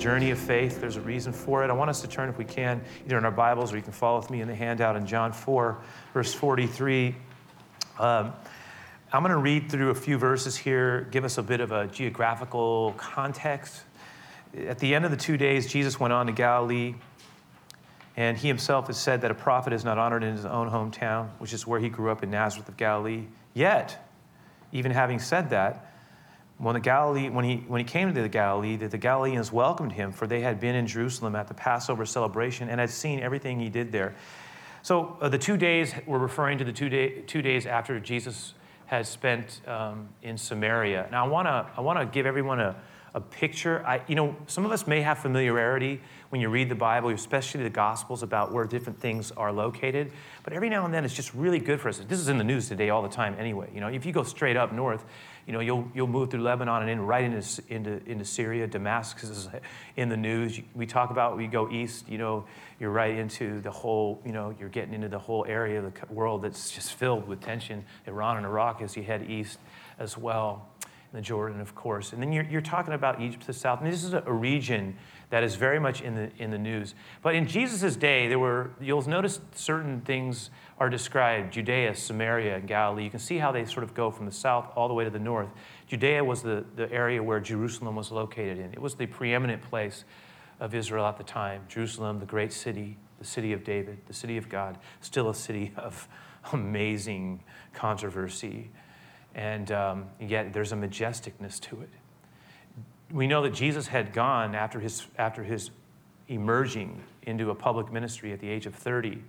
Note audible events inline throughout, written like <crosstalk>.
Journey of Faith. There's a reason for it. I want us to turn, if we can, either in our Bibles or you can follow with me in the handout in John 4, verse 43. Um, I'm going to read through a few verses here, give us a bit of a geographical context. At the end of the two days, Jesus went on to Galilee, and he himself has said that a prophet is not honored in his own hometown, which is where he grew up in Nazareth of Galilee. Yet, even having said that, when, the Galilee, when, he, when he came to the Galilee, that the Galileans welcomed him, for they had been in Jerusalem at the Passover celebration and had seen everything he did there. So uh, the two days we're referring to the two, day, two days after Jesus has spent um, in Samaria. Now I want to I want to give everyone a, a picture. I, you know, some of us may have familiarity when you read the Bible, especially the Gospels, about where different things are located. But every now and then, it's just really good for us. This is in the news today all the time, anyway. You know, if you go straight up north, you know, you'll, you'll move through Lebanon and in, right into, into, into Syria. Damascus is in the news. We talk about we go east, you know, you're right into the whole, you know, you're getting into the whole area of the world that's just filled with tension. Iran and Iraq as you head east as well and the Jordan, of course. And then you're, you're talking about Egypt to the south. And this is a, a region that is very much in the, in the news. But in Jesus' day, there were, you'll notice certain things are described Judea, Samaria, and Galilee. You can see how they sort of go from the south all the way to the north. Judea was the, the area where Jerusalem was located in, it was the preeminent place of Israel at the time. Jerusalem, the great city, the city of David, the city of God, still a city <laughs> of amazing controversy and um, yet there's a majesticness to it. We know that Jesus had gone after his, after his emerging into a public ministry at the age of 30.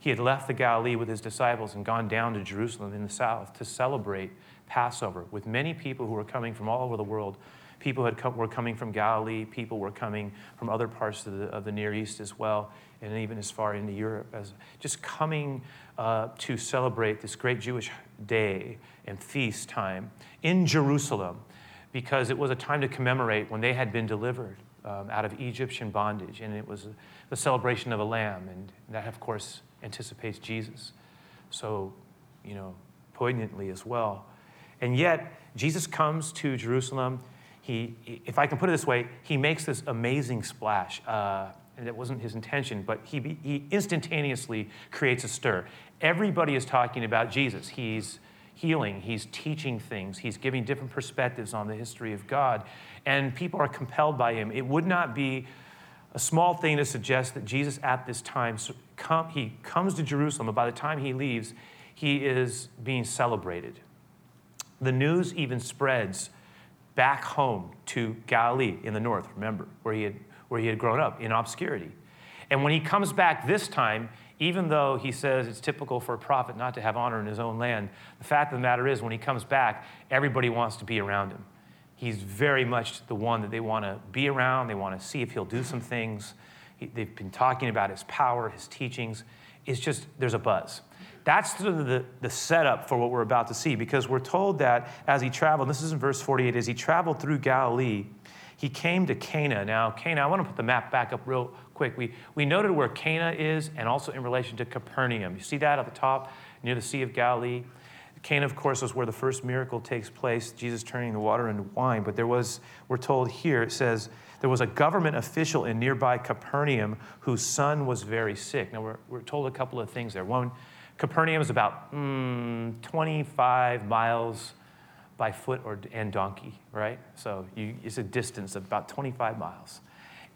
He had left the Galilee with his disciples and gone down to Jerusalem in the south to celebrate Passover with many people who were coming from all over the world. People had come, were coming from Galilee, people were coming from other parts of the, of the Near East as well, and even as far into Europe, as just coming uh, to celebrate this great Jewish day and feast time in Jerusalem because it was a time to commemorate when they had been delivered um, out of Egyptian bondage. And it was the celebration of a lamb. And that, of course, anticipates Jesus. So, you know, poignantly as well. And yet, Jesus comes to Jerusalem. He, if I can put it this way, he makes this amazing splash. Uh, and it wasn't his intention, but he, he instantaneously creates a stir. Everybody is talking about Jesus. He's healing, he's teaching things, he's giving different perspectives on the history of God, and people are compelled by him. It would not be a small thing to suggest that Jesus at this time, he comes to Jerusalem, and by the time he leaves, he is being celebrated. The news even spreads back home to Galilee in the north, remember, where he had, where he had grown up in obscurity. And when he comes back this time, even though he says it's typical for a prophet not to have honor in his own land, the fact of the matter is, when he comes back, everybody wants to be around him. He's very much the one that they want to be around. They want to see if he'll do some things. He, they've been talking about his power, his teachings. It's just, there's a buzz. That's the, the, the, setup for what we're about to see because we're told that as he traveled, this is in verse 48, as he traveled through Galilee, he came to Cana. Now, Cana, I want to put the map back up real quick. We, we noted where Cana is and also in relation to Capernaum. You see that at the top near the Sea of Galilee? Cana, of course, is where the first miracle takes place, Jesus turning the water into wine. But there was, we're told here, it says, there was a government official in nearby Capernaum whose son was very sick. Now, we're, we're told a couple of things there. One, Capernaum is about mm, 25 miles by foot or, and donkey, right? So you, it's a distance of about 25 miles.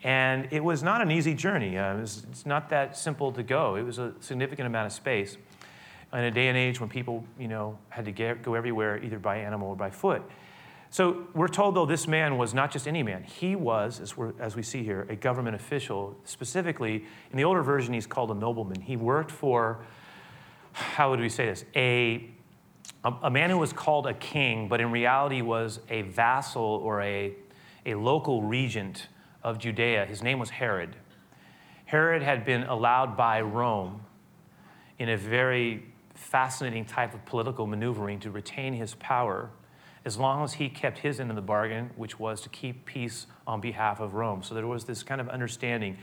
And it was not an easy journey. Uh, it was, it's not that simple to go. It was a significant amount of space in a day and age when people, you know, had to get, go everywhere either by animal or by foot. So we're told, though, this man was not just any man. He was, as, as, we see here, a government official. Specifically, in the older version, he's called a nobleman. He worked for, how would we say this, a, a, a man who was called a king, but in reality was a vassal or a, a local regent of Judea. His name was Herod. Herod had been allowed by Rome in a very fascinating type of political maneuvering to retain his power as long as he kept his end of the bargain, which was to keep peace on behalf of Rome. So there was this kind of understanding.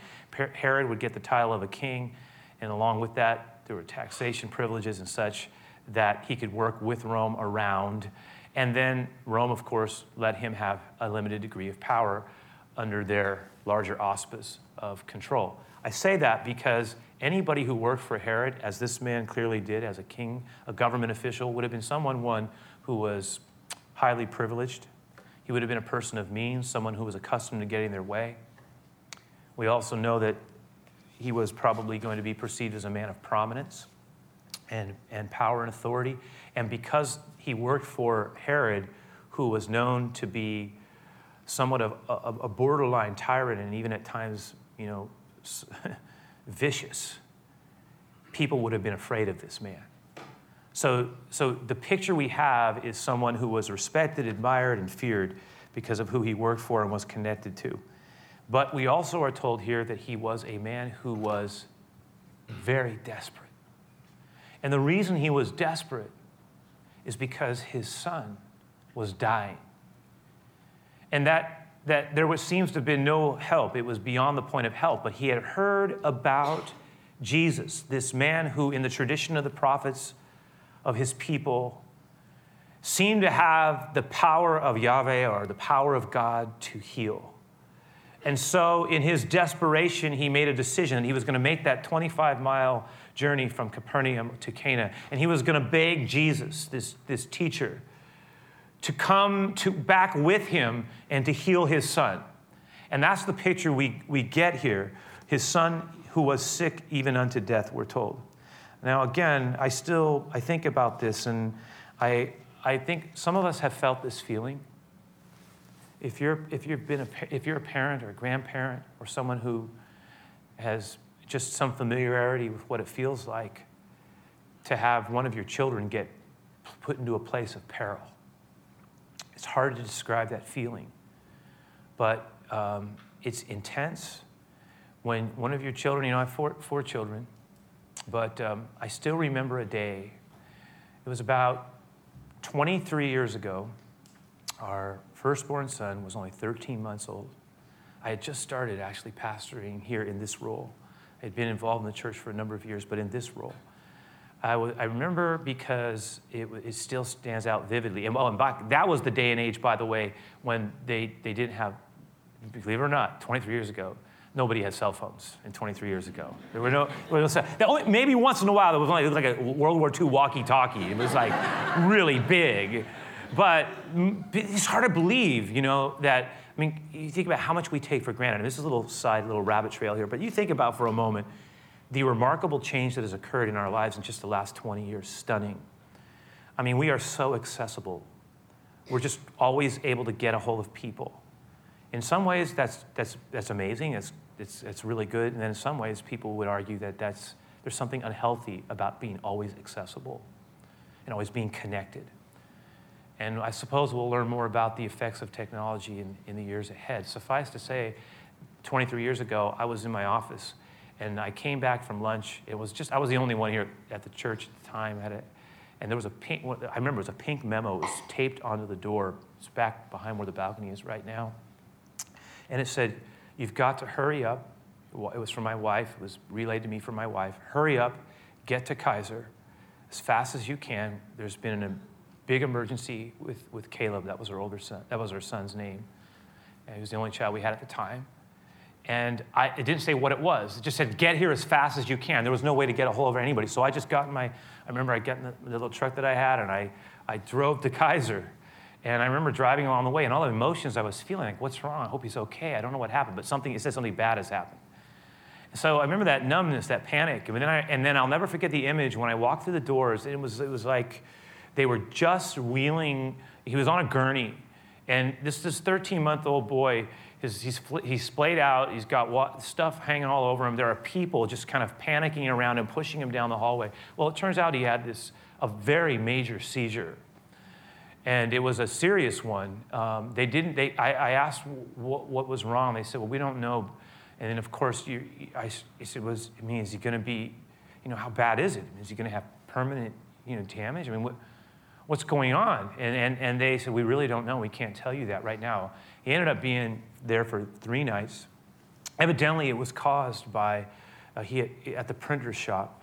Herod would get the title of a king, and along with that, there were taxation privileges and such that he could work with Rome around. And then Rome, of course, let him have a limited degree of power under their larger auspice of control. I say that because anybody who worked for Herod, as this man clearly did as a king, a government official, would have been someone one who was highly privileged. He would have been a person of means, someone who was accustomed to getting their way. We also know that he was probably going to be perceived as a man of prominence and, and power and authority. And because he worked for Herod, who was known to be somewhat of a, a borderline tyrant and even at times, you know, <laughs> vicious, people would have been afraid of this man. So, so the picture we have is someone who was respected, admired, and feared because of who he worked for and was connected to. But we also are told here that he was a man who was very desperate. And the reason he was desperate is because his son was dying. And that, that there was, seems to have been no help. It was beyond the point of help. But he had heard about Jesus, this man who, in the tradition of the prophets of his people, seemed to have the power of Yahweh or the power of God to heal. And so, in his desperation, he made a decision. He was going to make that 25 mile journey from Capernaum to Cana. And he was going to beg Jesus, this, this teacher, to come to, back with him and to heal his son. And that's the picture we, we get here. His son, who was sick even unto death, we're told. Now, again, I still I think about this, and I, I think some of us have felt this feeling if you're, if, you've been a, if you're a parent or a grandparent or someone who has just some familiarity with what it feels like to have one of your children get put into a place of peril, it's hard to describe that feeling. But um, it's intense. When one of your children, you know, I have four, four children, but um, I still remember a day. It was about 23 years ago. Our firstborn son was only 13 months old. I had just started actually pastoring here in this role. I had been involved in the church for a number of years, but in this role. I, w- I remember because it, it still stands out vividly. And, well, and back, that was the day and age, by the way, when they, they didn't have, believe it or not, 23 years ago, nobody had cell phones in 23 years ago. There were no, there was, only, maybe once in a while there was only like a World War II walkie-talkie. It was like really big. But it's hard to believe, you know, that, I mean, you think about how much we take for granted. And this is a little side, little rabbit trail here, but you think about for a moment the remarkable change that has occurred in our lives in just the last 20 years. Stunning. I mean, we are so accessible. We're just always able to get a hold of people. In some ways, that's, that's, that's amazing. It's, it's, it's really good. And then in some ways, people would argue that that's, there's something unhealthy about being always accessible and always being connected. And I suppose we'll learn more about the effects of technology in, in the years ahead. Suffice to say, 23 years ago, I was in my office and I came back from lunch. It was just, I was the only one here at the church at the time. Had and there was a pink, I remember it was a pink memo. It was taped onto the door. It's back behind where the balcony is right now. And it said, You've got to hurry up. It was from my wife, it was relayed to me from my wife. Hurry up, get to Kaiser as fast as you can. There's been a big emergency with, with Caleb. That was our older son. That was our son's name. And he was the only child we had at the time. And I, it didn't say what it was. It just said, get here as fast as you can. There was no way to get a hold of anybody. So I just got in my, I remember I got in the, little truck that I had and I, I drove to Kaiser. And I remember driving along the way and all the emotions I was feeling, like, what's wrong? I hope he's okay. I don't know what happened, but something, it said something bad has happened. So I remember that numbness, that panic. And then, I, and then I'll never forget the image when I walked through the doors. It was, it was like, they were just wheeling, he was on a gurney. And this, this 13 month old boy, he's, he's splayed out, he's got stuff hanging all over him. There are people just kind of panicking around and pushing him down the hallway. Well, it turns out he had this, a very major seizure. And it was a serious one. Um, they didn't, they, I, I asked what, what, was wrong. They said, well, we don't know. And then, of course, you, I, I said, was, I mean, is he going to be, you know, how bad is it? Is he going to have permanent, you know, damage? I mean, what, what's going on? And, and, and they said, We really don't know. We can't tell you that right now. He ended up being there for three nights. Evidently, it was caused by, uh, he at the printer shop,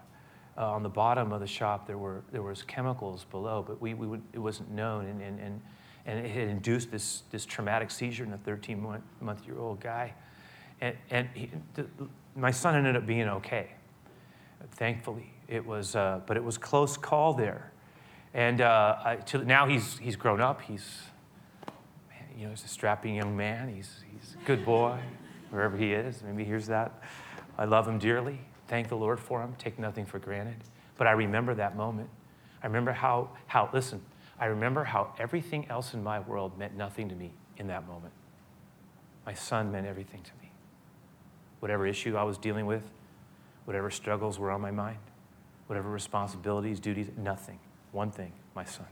uh, on the bottom of the shop, there, were, there was chemicals below, but we, we would, it wasn't known. And, and, and, and it had induced this, this traumatic seizure in a 13 month, month year old guy. And, and he, my son ended up being okay, thankfully. It was, uh, but it was close call there. And uh, I, to, now he's, he's grown up. He's, you know, he's a strapping young man. He's, he's a good boy, wherever he is. Maybe he hears that. I love him dearly. Thank the Lord for him. Take nothing for granted. But I remember that moment. I remember how, how listen, I remember how everything else in my world meant nothing to me in that moment. My son meant everything to me. Whatever issue I was dealing with, whatever struggles were on my mind, whatever responsibilities, duties, nothing. One thing, my son.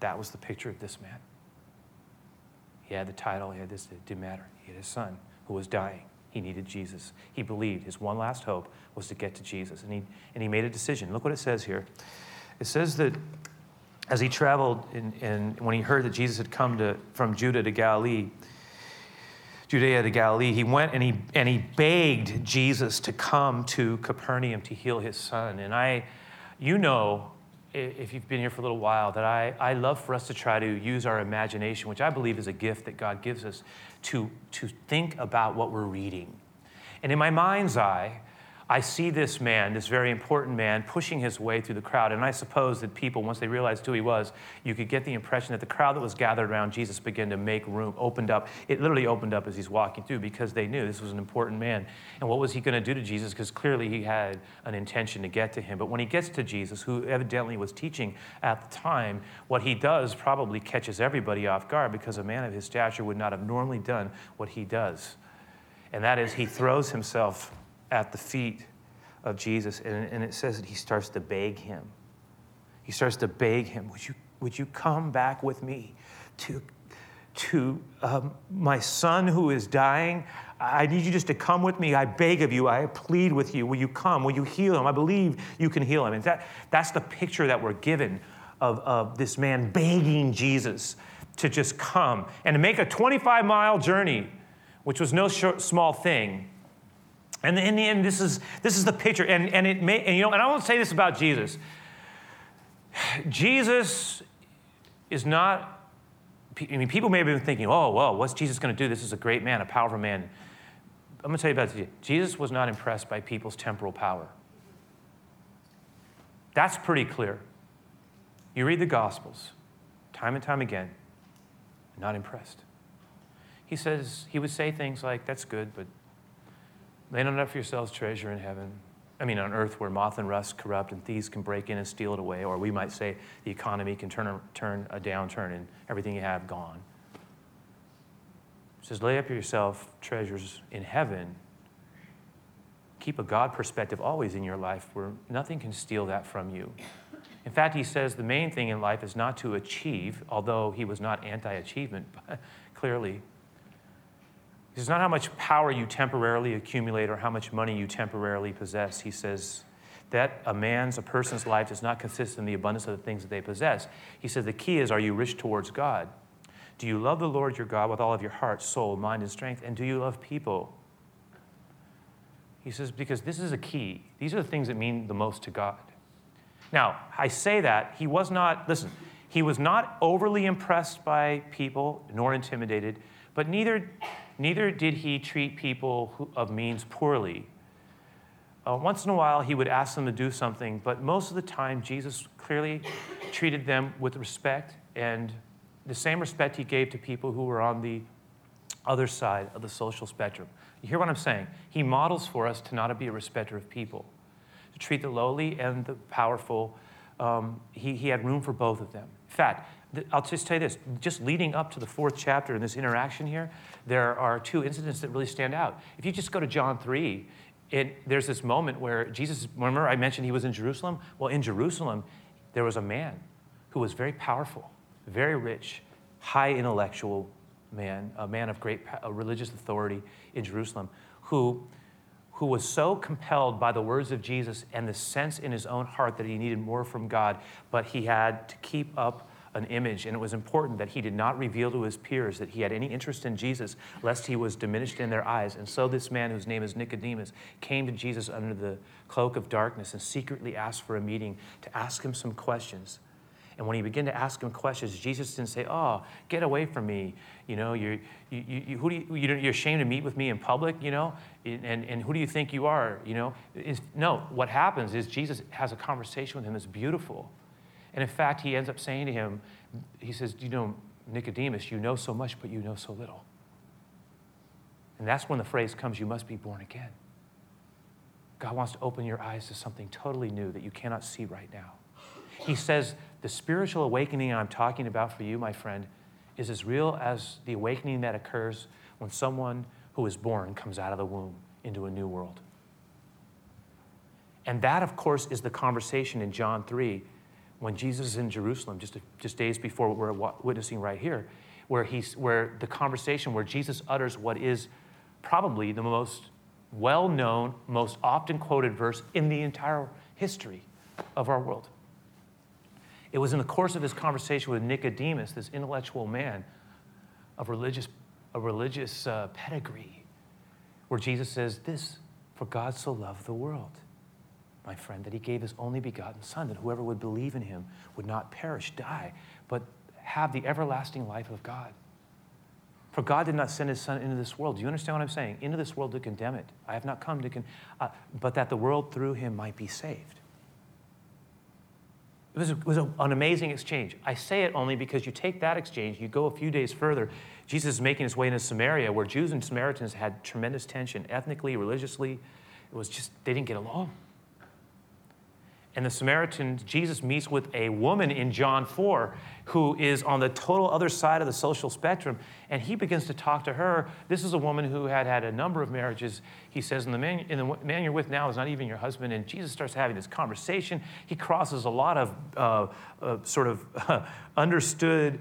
That was the picture of this man. He had the title, he had this, it didn't matter. He had his son who was dying. He needed Jesus. He believed his one last hope was to get to Jesus. And he, and he made a decision. Look what it says here. It says that as he traveled and when he heard that Jesus had come to, from Judah to Galilee, Judea to Galilee, he went and he, and he begged Jesus to come to Capernaum to heal his son. And I, you know, if you've been here for a little while, that I, I love for us to try to use our imagination, which I believe is a gift that God gives us, to, to think about what we're reading. And in my mind's eye, I see this man, this very important man, pushing his way through the crowd. And I suppose that people, once they realized who he was, you could get the impression that the crowd that was gathered around Jesus began to make room, opened up. It literally opened up as he's walking through because they knew this was an important man. And what was he going to do to Jesus? Because clearly he had an intention to get to him. But when he gets to Jesus, who evidently was teaching at the time, what he does probably catches everybody off guard because a man of his stature would not have normally done what he does. And that is, he throws himself at the feet of Jesus, and, and it says that he starts to beg him. He starts to beg him, Would you, would you come back with me to, to um, my son who is dying? I need you just to come with me. I beg of you. I plead with you. Will you come? Will you heal him? I believe you can heal him. And that, that's the picture that we're given of, of this man begging Jesus to just come and to make a 25 mile journey, which was no small thing and in the end, this is, this is the picture. And, and it may, and you know, and I won't say this about Jesus. Jesus is not, I mean, people may have been thinking, oh, well, what's Jesus going to do? This is a great man, a powerful man. I'm going to tell you about Jesus. Jesus was not impressed by people's temporal power. That's pretty clear. You read the Gospels, time and time again, not impressed. He says, he would say things like, that's good, but Lay not up for yourselves treasure in heaven. I mean, on earth where moth and rust corrupt and thieves can break in and steal it away, or we might say the economy can turn a, turn a downturn and everything you have gone. It says, lay up yourself treasures in heaven. Keep a God perspective always in your life where nothing can steal that from you. In fact, he says the main thing in life is not to achieve, although he was not anti achievement, <laughs> but clearly, it's not how much power you temporarily accumulate or how much money you temporarily possess. He says that a man's, a person's life does not consist in the abundance of the things that they possess. He says the key is are you rich towards God? Do you love the Lord your God with all of your heart, soul, mind, and strength? And do you love people? He says, because this is a key. These are the things that mean the most to God. Now, I say that he was not, listen, he was not overly impressed by people nor intimidated, but neither Neither did he treat people of means poorly. Uh, once in a while, he would ask them to do something, but most of the time, Jesus clearly treated them with respect and the same respect he gave to people who were on the other side of the social spectrum. You hear what I'm saying? He models for us to not be a respecter of people, to treat the lowly and the powerful. Um, he, he had room for both of them. In fact, I'll just tell you this just leading up to the fourth chapter in this interaction here, there are two incidents that really stand out. If you just go to John 3, it, there's this moment where Jesus, remember I mentioned he was in Jerusalem? Well, in Jerusalem, there was a man who was very powerful, very rich, high intellectual man, a man of great religious authority in Jerusalem, who, who was so compelled by the words of Jesus and the sense in his own heart that he needed more from God, but he had to keep up an image, and it was important that he did not reveal to his peers that he had any interest in Jesus, lest he was diminished in their eyes. And so this man, whose name is Nicodemus, came to Jesus under the cloak of darkness and secretly asked for a meeting to ask him some questions. And when he began to ask him questions, Jesus didn't say, Oh, get away from me. You know, you're, you, you, who do you, you're ashamed to meet with me in public, you know? And, and who do you think you are, you know? It's, no, what happens is Jesus has a conversation with him that's beautiful. And in fact, he ends up saying to him, He says, You know, Nicodemus, you know so much, but you know so little. And that's when the phrase comes, You must be born again. God wants to open your eyes to something totally new that you cannot see right now. He says, The spiritual awakening I'm talking about for you, my friend, is as real as the awakening that occurs when someone who is born comes out of the womb into a new world. And that, of course, is the conversation in John 3 when Jesus is in Jerusalem, just, just days before what we're witnessing right here, where, he's, where the conversation where Jesus utters what is probably the most well known, most often quoted verse in the entire history of our world. It was in the course of his conversation with Nicodemus, this intellectual man of religious, a religious uh, pedigree, where Jesus says, This, for God so loved the world, my friend, that he gave his only begotten Son, that whoever would believe in him would not perish, die, but have the everlasting life of God. For God did not send his Son into this world. Do you understand what I'm saying? Into this world to condemn it. I have not come to condemn, uh, but that the world through him might be saved. It was, it was a, an amazing exchange. I say it only because you take that exchange, you go a few days further. Jesus is making his way into Samaria, where Jews and Samaritans had tremendous tension, ethnically, religiously. It was just, they didn't get along. And the Samaritan, Jesus meets with a woman in John 4 who is on the total other side of the social spectrum. And he begins to talk to her. This is a woman who had had a number of marriages. He says, and the man, and the man you're with now is not even your husband. And Jesus starts having this conversation. He crosses a lot of uh, uh, sort of <laughs> uh, understood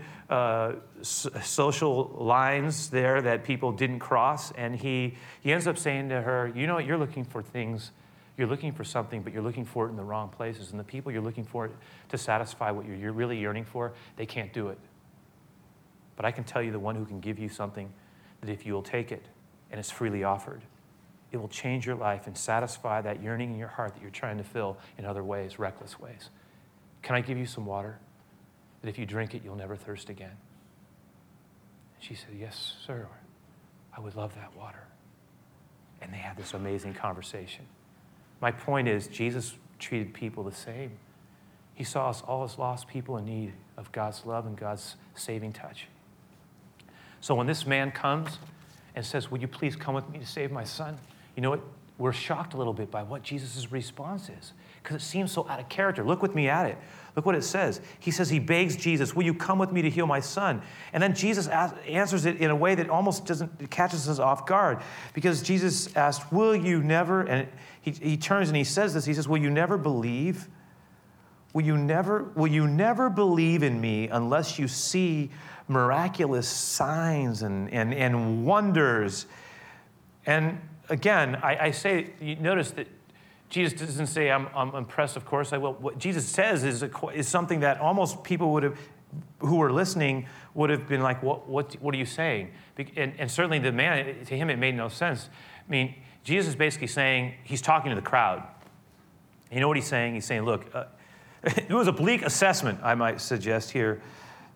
social lines there that people didn't cross. And he, he ends up saying to her, You know what? You're looking for things you're looking for something, but you're looking for it in the wrong places. And the people you're looking for to satisfy what you're really yearning for, they can't do it. But I can tell you the one who can give you something that if you will take it and it's freely offered, it will change your life and satisfy that yearning in your heart that you're trying to fill in other ways, reckless ways. Can I give you some water? That if you drink it, you'll never thirst again. She said, Yes, sir. I would love that water. And they had this amazing conversation. My point is, Jesus treated people the same. He saw us all as lost people in need of God's love and God's saving touch. So when this man comes and says, Would you please come with me to save my son? You know what? We're shocked a little bit by what Jesus' response is because it seems so out of character. Look with me at it. Look what it says. He says, He begs Jesus, Will you come with me to heal my son? And then Jesus answers it in a way that almost doesn't catches us off guard because Jesus asked, Will you never? And he, he turns and he says this He says, Will you never believe? Will you never, will you never believe in me unless you see miraculous signs and, and, and wonders? And again, I, I say, you notice that Jesus doesn't say, I'm, I'm impressed, of course I will. What Jesus says is, a, is something that almost people would have, who were listening, would have been like, What, what, what are you saying? And, and certainly the man, to him, it made no sense. I mean, Jesus is basically saying, He's talking to the crowd. You know what he's saying? He's saying, Look, uh, <laughs> it was a bleak assessment, I might suggest here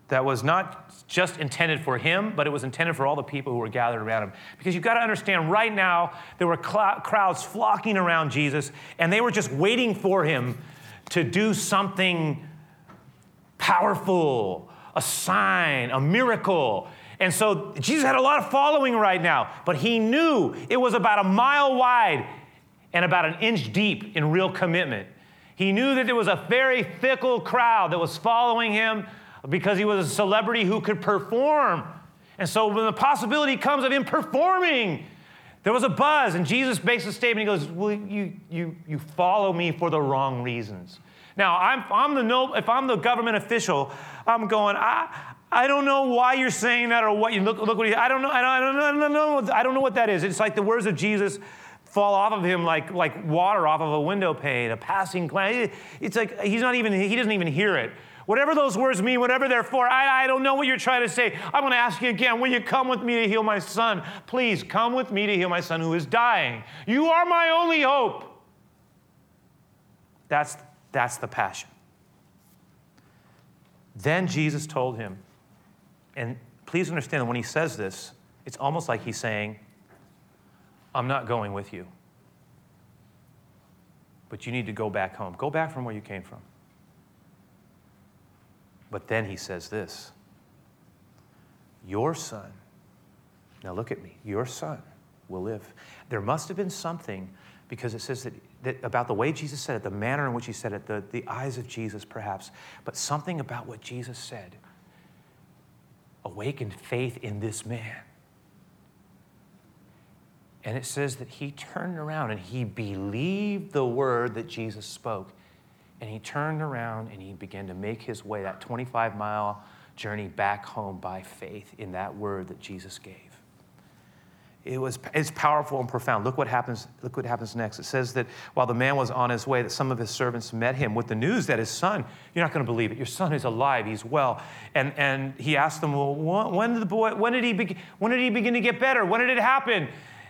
that was not just intended for him, but it was intended for all the people who were gathered around him. Because you've got to understand, right now, there were cl- crowds flocking around Jesus, and they were just waiting for him to do something powerful, a sign, a miracle. And so Jesus had a lot of following right now, but he knew it was about a mile wide and about an inch deep in real commitment. He knew that there was a very fickle crowd that was following him because he was a celebrity who could perform. And so when the possibility comes of him performing, there was a buzz, and Jesus makes a statement. He goes, Well, you, you, you follow me for the wrong reasons. Now, I'm, I'm the no, if I'm the government official, I'm going, I, I don't know why you're saying that or what you look, look what he, I don't know, I don't, I don't, I don't know, I don't know what that is. It's like the words of Jesus fall off of him like, like water off of a window pane, a passing glance. It's like he's not even, he doesn't even hear it. Whatever those words mean, whatever they're for, I, I don't know what you're trying to say. I'm going to ask you again Will you come with me to heal my son? Please come with me to heal my son who is dying. You are my only hope. That's, that's the passion. Then Jesus told him, and please understand when he says this, it's almost like he's saying, I'm not going with you. But you need to go back home. Go back from where you came from. But then he says this Your son, now look at me, your son will live. There must have been something because it says that, that, about the way Jesus said it, the manner in which he said it, the, the eyes of Jesus perhaps, but something about what Jesus said awakened faith in this man. And it says that he turned around and he believed the word that Jesus spoke. And he turned around and he began to make his way that 25 mile journey back home by faith in that word that Jesus gave. It was, it's powerful and profound. Look what happens, look what happens next. It says that while the man was on his way, that some of his servants met him with the news that his son, you're not going to believe it, your son is alive, he's well. And, and he asked them, well, when did the boy, when did he, be, when did he begin to get better? When did it happen?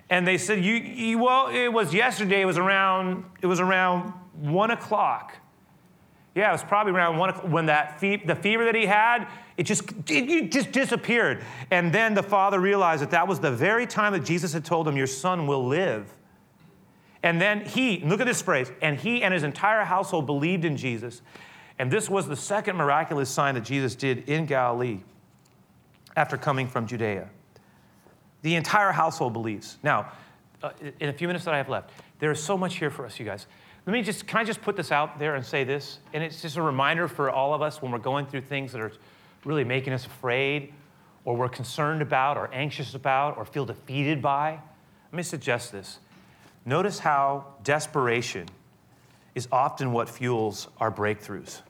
And they said, you, you, well, it was yesterday, it was around, it was around one o'clock. Yeah, it was probably around one when that fe- the fever that he had, it just, it, just disappeared. And then the father realized that that was the very time that Jesus had told him, Your son will live. And then he, look at this phrase, and he and his entire household believed in Jesus. And this was the second miraculous sign that Jesus did in Galilee after coming from Judea. The entire household believes. Now, uh, in a few minutes that I have left, there is so much here for us, you guys. Let me just, can I just put this out there and say this? And it's just a reminder for all of us when we're going through things that are really making us afraid or we're concerned about or anxious about or feel defeated by. Let me suggest this. Notice how desperation is often what fuels our breakthroughs.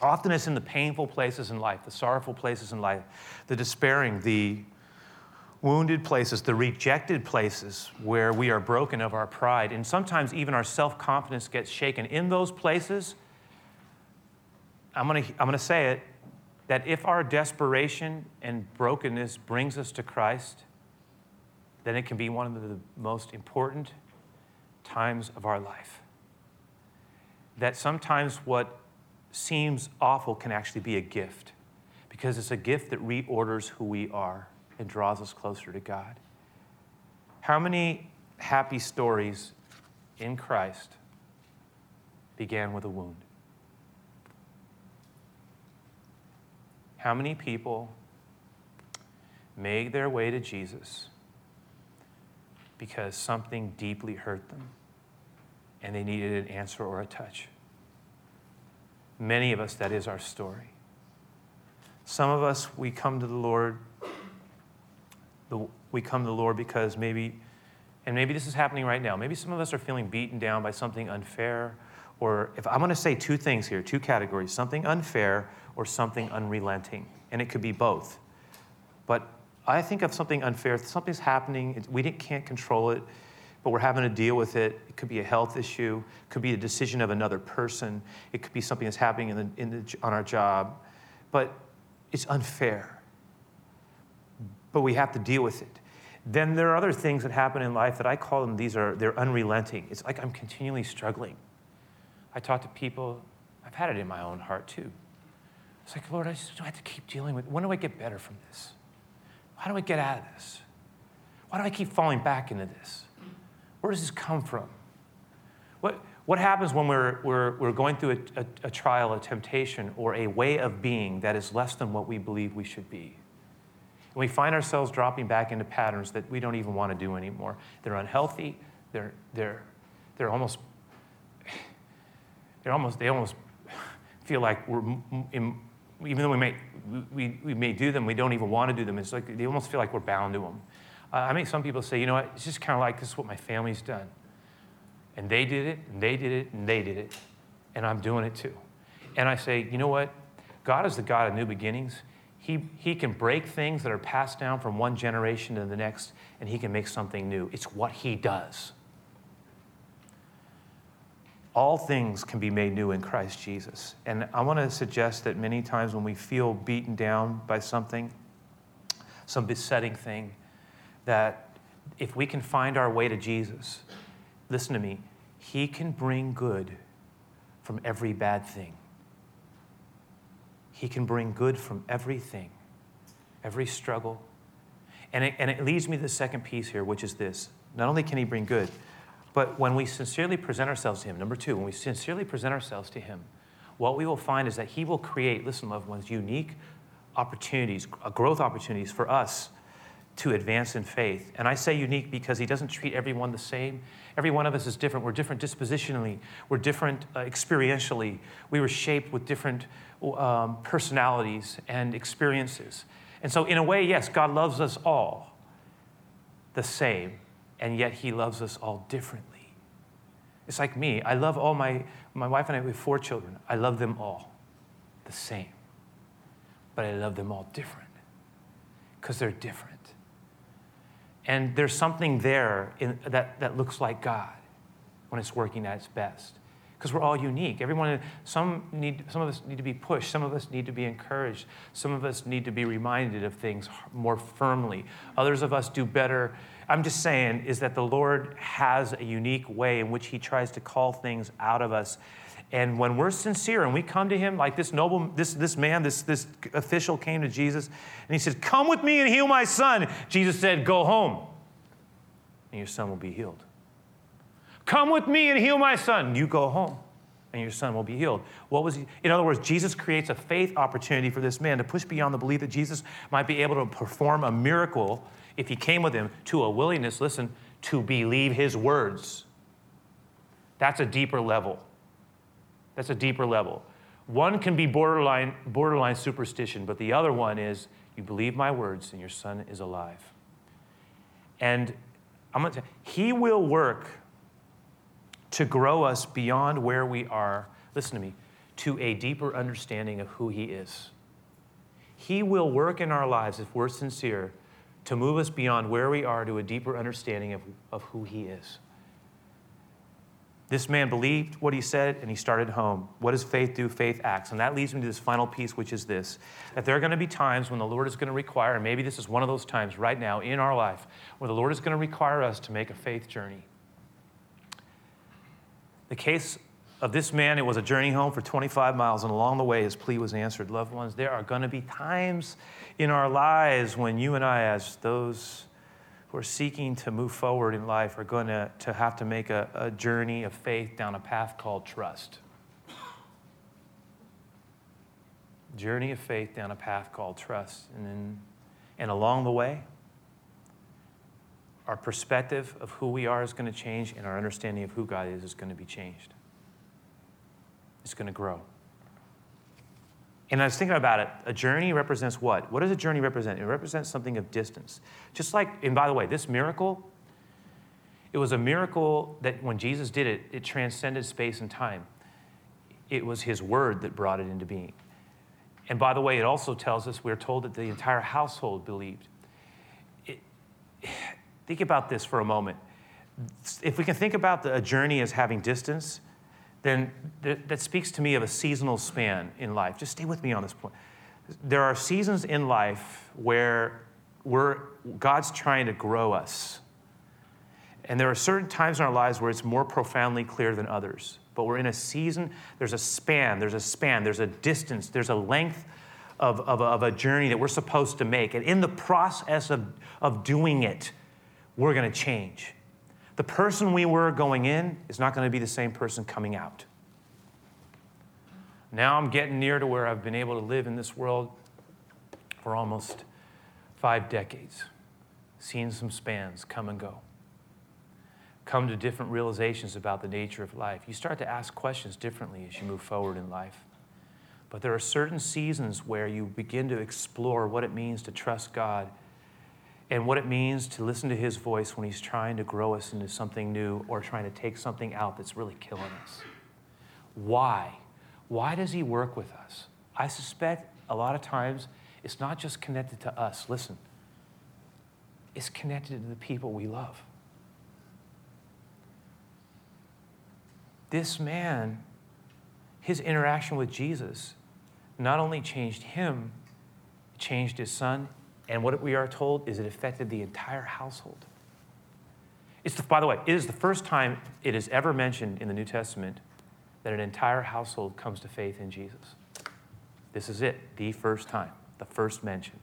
Often it's in the painful places in life, the sorrowful places in life, the despairing, the wounded places, the rejected places where we are broken of our pride, and sometimes even our self confidence gets shaken. In those places, I'm gonna, I'm gonna say it that if our desperation and brokenness brings us to Christ, then it can be one of the most important times of our life. That sometimes what seems awful can actually be a gift because it's a gift that reorders who we are and draws us closer to God. How many happy stories in Christ began with a wound? How many people made their way to Jesus because something deeply hurt them and they needed an answer or a touch? Many of us, that is our story. Some of us, we come to the Lord the, we come to the Lord because maybe, and maybe this is happening right now, maybe some of us are feeling beaten down by something unfair, or if I'm going to say two things here, two categories something unfair or something unrelenting. And it could be both. But I think of something unfair, something's happening, we can't control it, but we're having to deal with it. It could be a health issue, it could be a decision of another person, it could be something that's happening in the, in the, on our job. But it's unfair but we have to deal with it. Then there are other things that happen in life that I call them, these are, they're unrelenting. It's like I'm continually struggling. I talk to people, I've had it in my own heart too. It's like, Lord, I just I have to keep dealing with, when do I get better from this? How do I get out of this? Why do I keep falling back into this? Where does this come from? What, what happens when we're, we're, we're going through a, a, a trial, a temptation, or a way of being that is less than what we believe we should be? And we find ourselves dropping back into patterns that we don't even want to do anymore. They're unhealthy. They're, they're, they're almost, they're almost, they almost feel like we're, in, even though we may, we, we may do them, we don't even want to do them. It's like they almost feel like we're bound to them. Uh, I mean, some people say, you know what, it's just kind of like this is what my family's done. And they did it, and they did it, and they did it. And I'm doing it too. And I say, you know what? God is the God of new beginnings. He, he can break things that are passed down from one generation to the next, and he can make something new. It's what he does. All things can be made new in Christ Jesus. And I want to suggest that many times when we feel beaten down by something, some besetting thing, that if we can find our way to Jesus, listen to me, he can bring good from every bad thing. He can bring good from everything, every struggle. And it, and it leads me to the second piece here, which is this. Not only can He bring good, but when we sincerely present ourselves to Him, number two, when we sincerely present ourselves to Him, what we will find is that He will create, listen, loved ones, unique opportunities, growth opportunities for us to advance in faith. And I say unique because He doesn't treat everyone the same. Every one of us is different. We're different dispositionally, we're different uh, experientially. We were shaped with different um, personalities and experiences. And so, in a way, yes, God loves us all the same, and yet He loves us all differently. It's like me. I love all my, my wife and I, we have four children. I love them all the same, but I love them all different because they're different. And there's something there in, that, that looks like God when it's working at its best. Because we're all unique. Everyone, some, need, some of us need to be pushed. Some of us need to be encouraged. Some of us need to be reminded of things more firmly. Others of us do better. I'm just saying is that the Lord has a unique way in which He tries to call things out of us. And when we're sincere and we come to him, like this noble, this, this man, this, this official came to Jesus and he said, Come with me and heal my son. Jesus said, Go home and your son will be healed. Come with me and heal my son. You go home and your son will be healed. What was he? In other words, Jesus creates a faith opportunity for this man to push beyond the belief that Jesus might be able to perform a miracle if he came with him to a willingness, listen, to believe his words. That's a deeper level. That's a deeper level. One can be borderline, borderline superstition, but the other one is you believe my words and your son is alive. And I'm going to say he will work to grow us beyond where we are, listen to me, to a deeper understanding of who he is. He will work in our lives if we're sincere to move us beyond where we are to a deeper understanding of, of who he is. This man believed what he said and he started home. What does faith do? Faith acts. And that leads me to this final piece, which is this that there are going to be times when the Lord is going to require, and maybe this is one of those times right now in our life, where the Lord is going to require us to make a faith journey. The case of this man, it was a journey home for 25 miles, and along the way, his plea was answered. Loved ones, there are going to be times in our lives when you and I, as those who are seeking to move forward in life are going to, to have to make a, a journey of faith down a path called trust. Journey of faith down a path called trust. And, then, and along the way, our perspective of who we are is going to change, and our understanding of who God is is going to be changed. It's going to grow. And I was thinking about it. A journey represents what? What does a journey represent? It represents something of distance. Just like, and by the way, this miracle, it was a miracle that when Jesus did it, it transcended space and time. It was his word that brought it into being. And by the way, it also tells us we're told that the entire household believed. It, <sighs> think about this for a moment. If we can think about the, a journey as having distance, then that speaks to me of a seasonal span in life. Just stay with me on this point. There are seasons in life where we're, God's trying to grow us. And there are certain times in our lives where it's more profoundly clear than others. But we're in a season, there's a span, there's a span, there's a distance, there's a length of, of, of a journey that we're supposed to make. And in the process of, of doing it, we're going to change. The person we were going in is not going to be the same person coming out. Now I'm getting near to where I've been able to live in this world for almost five decades, seen some spans come and go, come to different realizations about the nature of life. You start to ask questions differently as you move forward in life. But there are certain seasons where you begin to explore what it means to trust God and what it means to listen to his voice when he's trying to grow us into something new or trying to take something out that's really killing us. Why? Why does he work with us? I suspect a lot of times it's not just connected to us. Listen, it's connected to the people we love. This man, his interaction with Jesus, not only changed him, changed his son, and what we are told is it affected the entire household. It's the, by the way, it is the first time it is ever mentioned in the New Testament that an entire household comes to faith in Jesus. This is it, the first time, the first mention.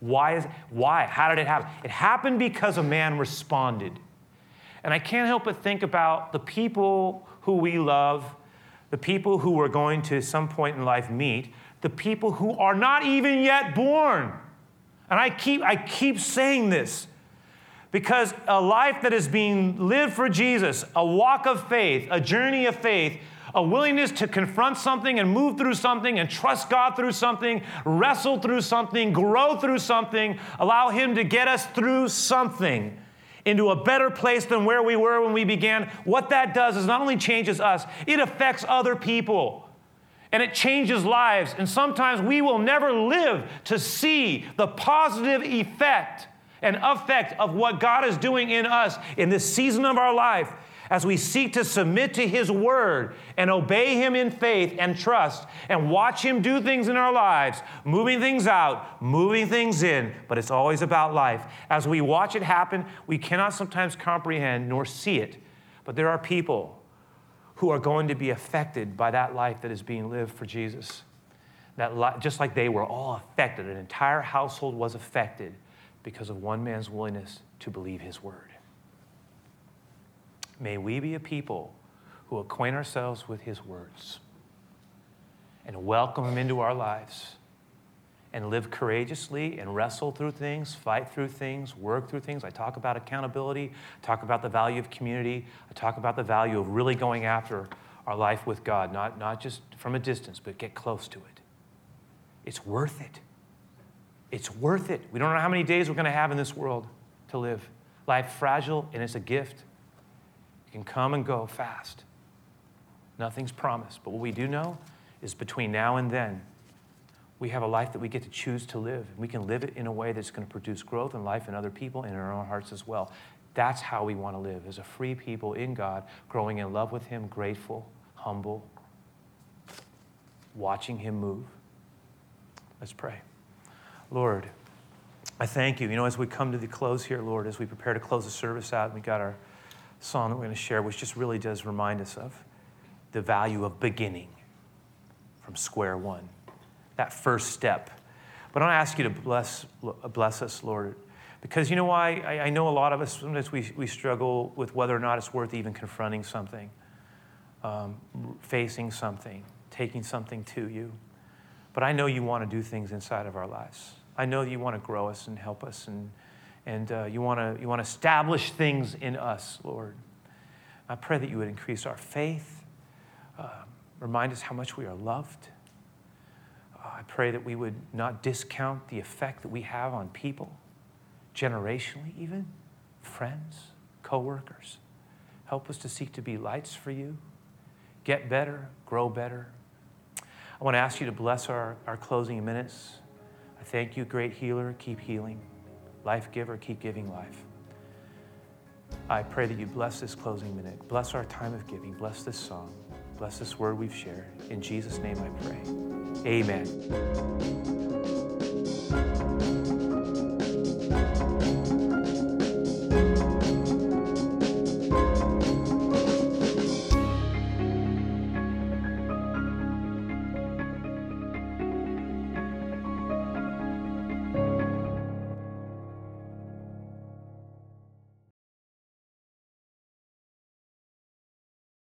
Why is why? How did it happen? It happened because a man responded. And I can't help but think about the people who we love, the people who we're going to some point in life meet, the people who are not even yet born. And I keep I keep saying this because a life that is being lived for Jesus, a walk of faith, a journey of faith, a willingness to confront something and move through something and trust God through something, wrestle through something, grow through something, allow Him to get us through something into a better place than where we were when we began. What that does is not only changes us, it affects other people. And it changes lives. And sometimes we will never live to see the positive effect and effect of what God is doing in us in this season of our life as we seek to submit to His word and obey Him in faith and trust and watch Him do things in our lives, moving things out, moving things in, but it's always about life. As we watch it happen, we cannot sometimes comprehend nor see it, but there are people who are going to be affected by that life that is being lived for Jesus. That li- just like they were all affected, an entire household was affected because of one man's willingness to believe his word. May we be a people who acquaint ourselves with his words and welcome him into our lives and live courageously and wrestle through things, fight through things, work through things. I talk about accountability, talk about the value of community, I talk about the value of really going after our life with God, not, not just from a distance, but get close to it. It's worth it. It's worth it. We don't know how many days we're going to have in this world to live. Life fragile and it's a gift. It can come and go fast. Nothing's promised. But what we do know is between now and then, we have a life that we get to choose to live. We can live it in a way that's going to produce growth and life in other people and in our own hearts as well. That's how we want to live as a free people in God, growing in love with Him, grateful, humble, watching Him move. Let's pray. Lord, I thank you. You know, as we come to the close here, Lord, as we prepare to close the service out, we got our song that we're going to share, which just really does remind us of the value of beginning from square one, that first step. But I want to ask you to bless, bless us, Lord, because you know why? I, I know a lot of us, sometimes we, we struggle with whether or not it's worth even confronting something, um, facing something, taking something to you. But I know you want to do things inside of our lives. I know you want to grow us and help us, and, and uh, you, want to, you want to establish things in us, Lord. I pray that you would increase our faith, uh, remind us how much we are loved. I pray that we would not discount the effect that we have on people, generationally, even friends, coworkers. Help us to seek to be lights for you, get better, grow better. I want to ask you to bless our, our closing minutes. I thank you, great healer. Keep healing. Life giver, keep giving life. I pray that you bless this closing minute. Bless our time of giving. Bless this song. Bless this word we've shared. In Jesus' name I pray. Amen.